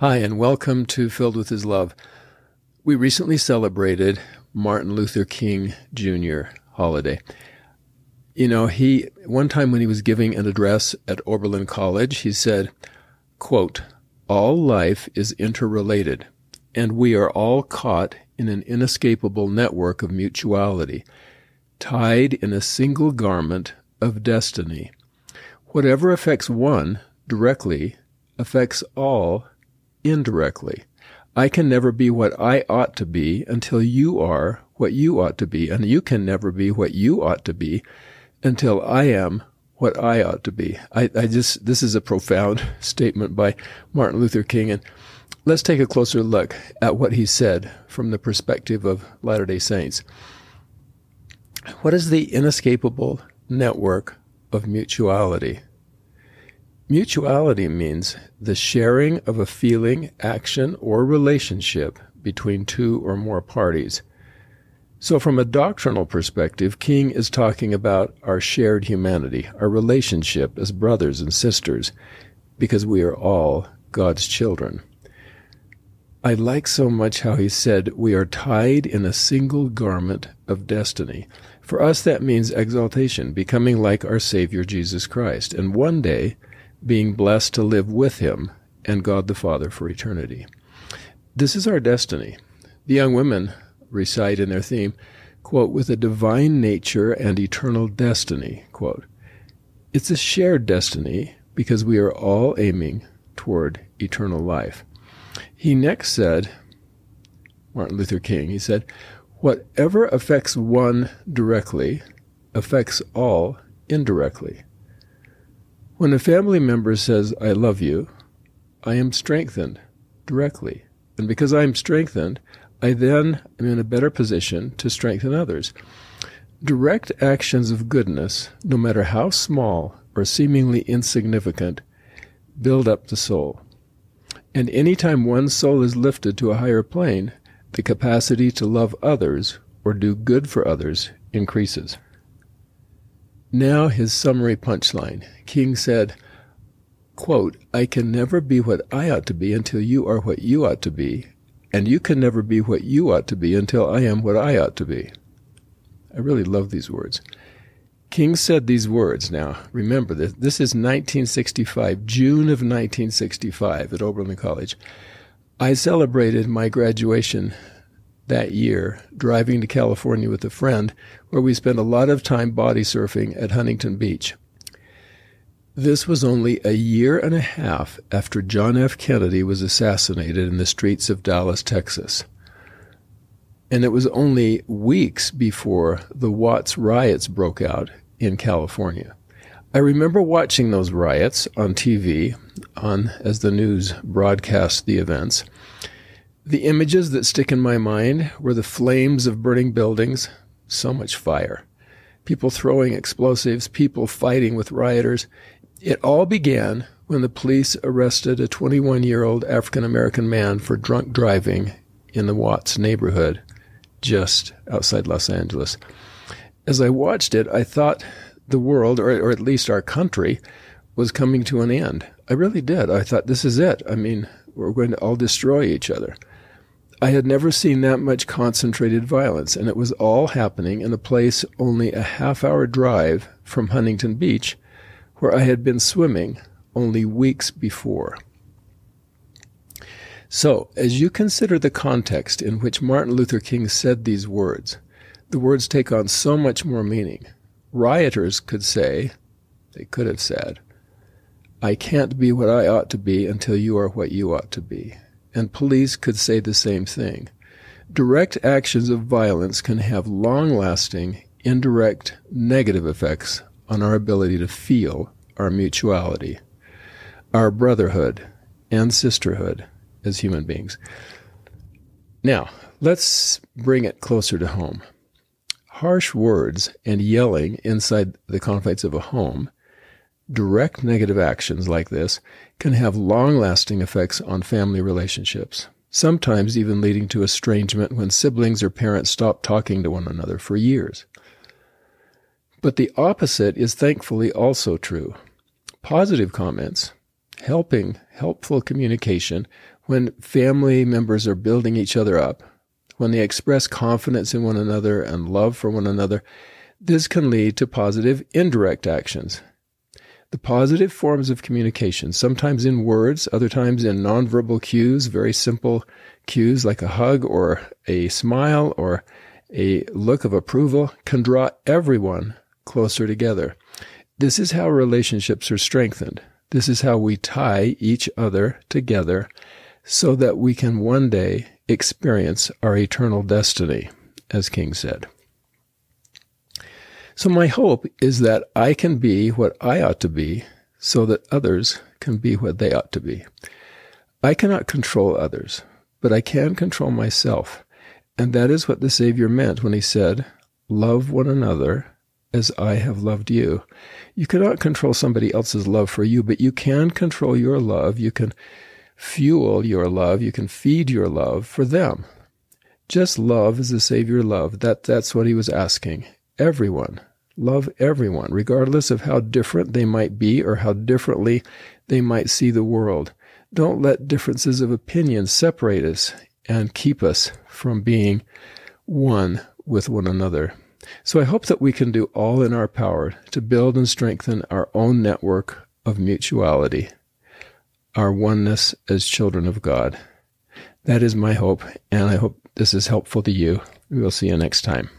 Hi, and welcome to Filled with His Love. We recently celebrated Martin Luther King Jr. holiday. You know, he, one time when he was giving an address at Oberlin College, he said, quote, all life is interrelated, and we are all caught in an inescapable network of mutuality, tied in a single garment of destiny. Whatever affects one directly affects all indirectly. I can never be what I ought to be until you are what you ought to be, and you can never be what you ought to be until I am what I ought to be. I, I just, this is a profound statement by Martin Luther King, and let's take a closer look at what he said from the perspective of Latter day Saints. What is the inescapable network of mutuality? Mutuality means the sharing of a feeling, action, or relationship between two or more parties. So, from a doctrinal perspective, King is talking about our shared humanity, our relationship as brothers and sisters, because we are all God's children. I like so much how he said, We are tied in a single garment of destiny. For us, that means exaltation, becoming like our Savior Jesus Christ. And one day, being blessed to live with Him and God the Father for eternity. This is our destiny. The young women recite in their theme, quote, with a divine nature and eternal destiny, quote. It's a shared destiny because we are all aiming toward eternal life. He next said, Martin Luther King, he said, whatever affects one directly affects all indirectly. When a family member says, I love you, I am strengthened directly. And because I am strengthened, I then am in a better position to strengthen others. Direct actions of goodness, no matter how small or seemingly insignificant, build up the soul. And any time one soul is lifted to a higher plane, the capacity to love others or do good for others increases. Now his summary punchline. King said, quote, I can never be what I ought to be until you are what you ought to be, and you can never be what you ought to be until I am what I ought to be. I really love these words. King said these words. Now, remember this. This is 1965, June of 1965 at Oberlin College. I celebrated my graduation that year driving to California with a friend where we spent a lot of time body surfing at Huntington Beach. This was only a year and a half after John F. Kennedy was assassinated in the streets of Dallas, Texas. And it was only weeks before the Watts riots broke out in California. I remember watching those riots on TV on as the news broadcast the events the images that stick in my mind were the flames of burning buildings, so much fire, people throwing explosives, people fighting with rioters. It all began when the police arrested a 21 year old African American man for drunk driving in the Watts neighborhood just outside Los Angeles. As I watched it, I thought the world, or, or at least our country, was coming to an end. I really did. I thought, this is it. I mean, we're going to all destroy each other. I had never seen that much concentrated violence, and it was all happening in a place only a half hour drive from Huntington Beach, where I had been swimming only weeks before. So, as you consider the context in which Martin Luther King said these words, the words take on so much more meaning. Rioters could say, they could have said, I can't be what I ought to be until you are what you ought to be and police could say the same thing. Direct actions of violence can have long lasting, indirect, negative effects on our ability to feel our mutuality, our brotherhood and sisterhood as human beings. Now, let's bring it closer to home. Harsh words and yelling inside the confines of a home direct negative actions like this can have long lasting effects on family relationships, sometimes even leading to estrangement when siblings or parents stop talking to one another for years. But the opposite is thankfully also true. Positive comments, helping, helpful communication, when family members are building each other up, when they express confidence in one another and love for one another, this can lead to positive indirect actions. The positive forms of communication, sometimes in words, other times in nonverbal cues, very simple cues like a hug or a smile or a look of approval, can draw everyone closer together. This is how relationships are strengthened. This is how we tie each other together so that we can one day experience our eternal destiny, as King said. So my hope is that I can be what I ought to be so that others can be what they ought to be. I cannot control others, but I can control myself. And that is what the Savior meant when he said, Love one another as I have loved you. You cannot control somebody else's love for you, but you can control your love. You can fuel your love. You can feed your love for them. Just love as the Savior loved. That, that's what he was asking. Everyone. Love everyone, regardless of how different they might be or how differently they might see the world. Don't let differences of opinion separate us and keep us from being one with one another. So I hope that we can do all in our power to build and strengthen our own network of mutuality, our oneness as children of God. That is my hope, and I hope this is helpful to you. We will see you next time.